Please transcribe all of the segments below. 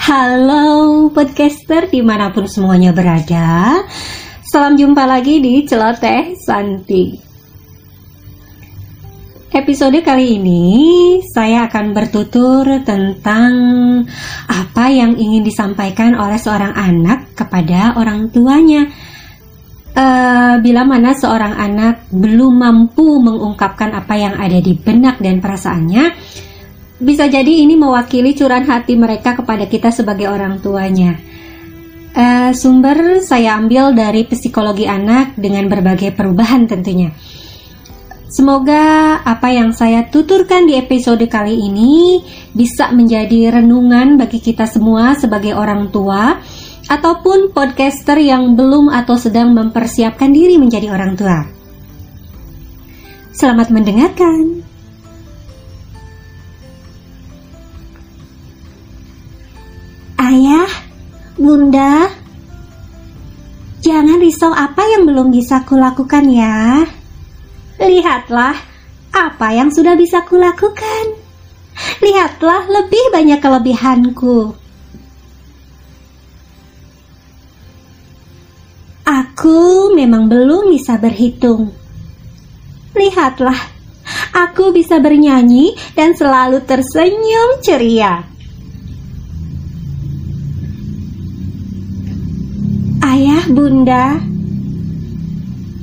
Halo podcaster di mana pun semuanya berada. Salam jumpa lagi di Celoteh Santi. Episode kali ini saya akan bertutur tentang apa yang ingin disampaikan oleh seorang anak kepada orang tuanya. Uh, bila mana seorang anak belum mampu mengungkapkan apa yang ada di benak dan perasaannya, bisa jadi ini mewakili curahan hati mereka kepada kita sebagai orang tuanya. Uh, sumber saya ambil dari psikologi anak dengan berbagai perubahan tentunya. Semoga apa yang saya tuturkan di episode kali ini bisa menjadi renungan bagi kita semua sebagai orang tua ataupun podcaster yang belum atau sedang mempersiapkan diri menjadi orang tua. Selamat mendengarkan. Ayah, Bunda, jangan risau apa yang belum bisa kulakukan ya. Lihatlah apa yang sudah bisa kulakukan. Lihatlah lebih banyak kelebihanku. Aku memang belum bisa berhitung. Lihatlah, aku bisa bernyanyi dan selalu tersenyum ceria. Ayah, Bunda,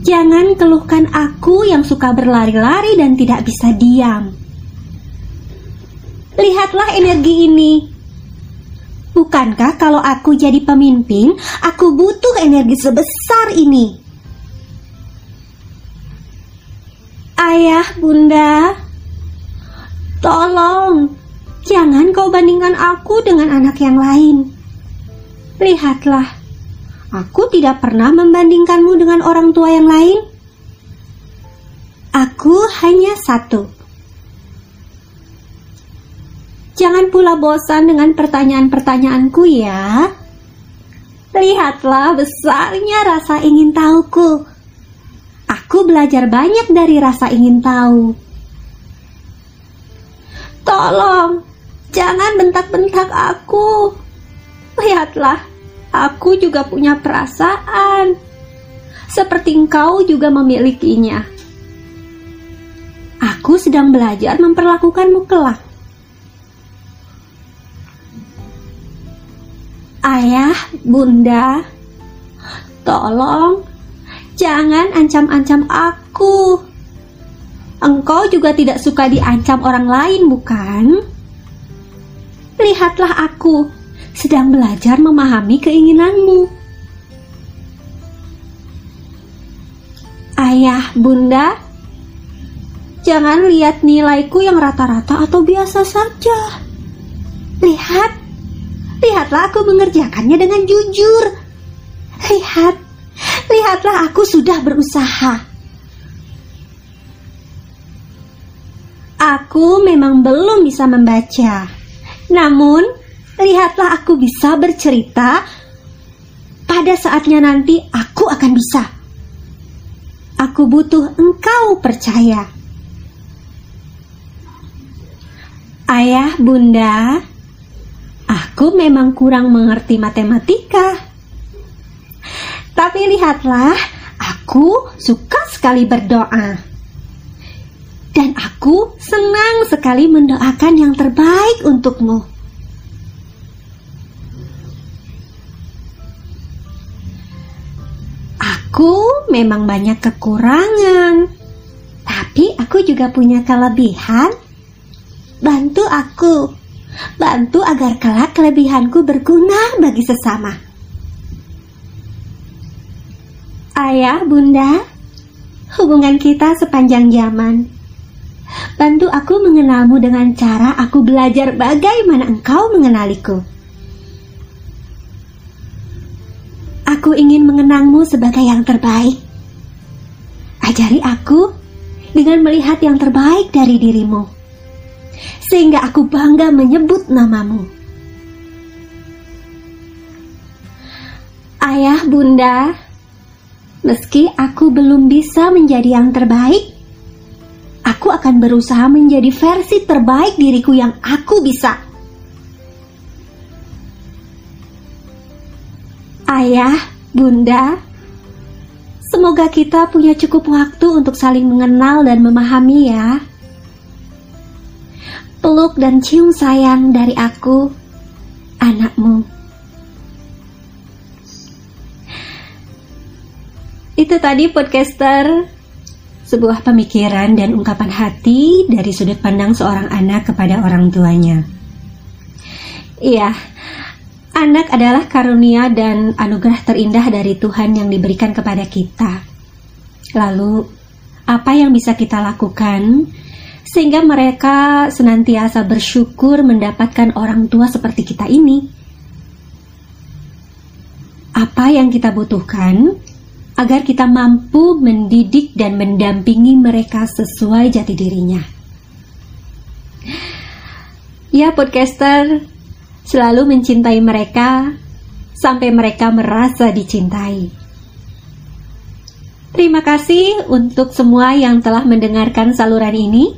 jangan keluhkan aku yang suka berlari-lari dan tidak bisa diam. Lihatlah energi ini Bukankah kalau aku jadi pemimpin, aku butuh energi sebesar ini? Ayah, Bunda, tolong jangan kau bandingkan aku dengan anak yang lain. Lihatlah, aku tidak pernah membandingkanmu dengan orang tua yang lain. Aku hanya satu Jangan pula bosan dengan pertanyaan-pertanyaanku ya. Lihatlah besarnya rasa ingin tahuku. Aku belajar banyak dari rasa ingin tahu. Tolong, jangan bentak-bentak aku. Lihatlah, aku juga punya perasaan. Seperti engkau juga memilikinya. Aku sedang belajar memperlakukanmu kelak. Ayah, Bunda, tolong jangan ancam-ancam aku. Engkau juga tidak suka diancam orang lain, bukan? Lihatlah aku sedang belajar memahami keinginanmu. Ayah, Bunda, jangan lihat nilaiku yang rata-rata atau biasa saja. Lihat Lihatlah aku mengerjakannya dengan jujur. Lihat, lihatlah aku sudah berusaha. Aku memang belum bisa membaca. Namun, lihatlah aku bisa bercerita. Pada saatnya nanti aku akan bisa. Aku butuh engkau percaya. Ayah, Bunda, Aku memang kurang mengerti matematika. Tapi lihatlah, aku suka sekali berdoa. Dan aku senang sekali mendoakan yang terbaik untukmu. Memang banyak kekurangan, tapi aku juga punya kelebihan. Bantu aku Bantu agar kelak kelebihanku berguna bagi sesama. Ayah, bunda, hubungan kita sepanjang zaman. Bantu aku mengenalmu dengan cara aku belajar bagaimana engkau mengenaliku. Aku ingin mengenangmu sebagai yang terbaik. Ajari aku dengan melihat yang terbaik dari dirimu sehingga aku bangga menyebut namamu. Ayah, Bunda, meski aku belum bisa menjadi yang terbaik, aku akan berusaha menjadi versi terbaik diriku yang aku bisa. Ayah, Bunda, semoga kita punya cukup waktu untuk saling mengenal dan memahami ya. Peluk dan cium sayang dari aku, anakmu. Itu tadi podcaster sebuah pemikiran dan ungkapan hati dari sudut pandang seorang anak kepada orang tuanya. Iya, anak adalah karunia dan anugerah terindah dari Tuhan yang diberikan kepada kita. Lalu, apa yang bisa kita lakukan sehingga mereka senantiasa bersyukur mendapatkan orang tua seperti kita ini? Apa yang kita butuhkan agar kita mampu mendidik dan mendampingi mereka sesuai jati dirinya. Ya, podcaster selalu mencintai mereka sampai mereka merasa dicintai. Terima kasih untuk semua yang telah mendengarkan saluran ini.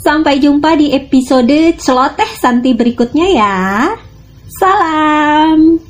Sampai jumpa di episode celoteh Santi berikutnya ya. Salam.